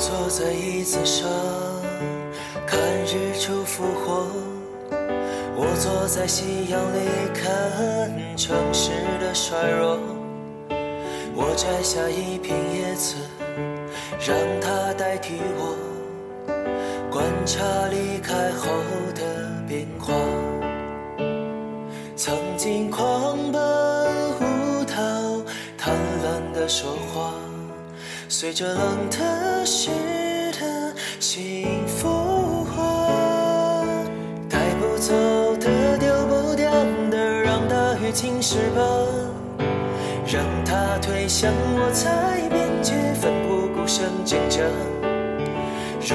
坐在椅子上看日出复活，我坐在夕阳里看城市的衰弱。我摘下一片叶子，让它代替我观察离开后的变化。曾经狂奔舞蹈，贪婪的说话。随着冷的、湿的，幸福化，带不走的、丢不掉的，让大雨侵蚀吧，让它推向我，在边界奋不顾身坚着。如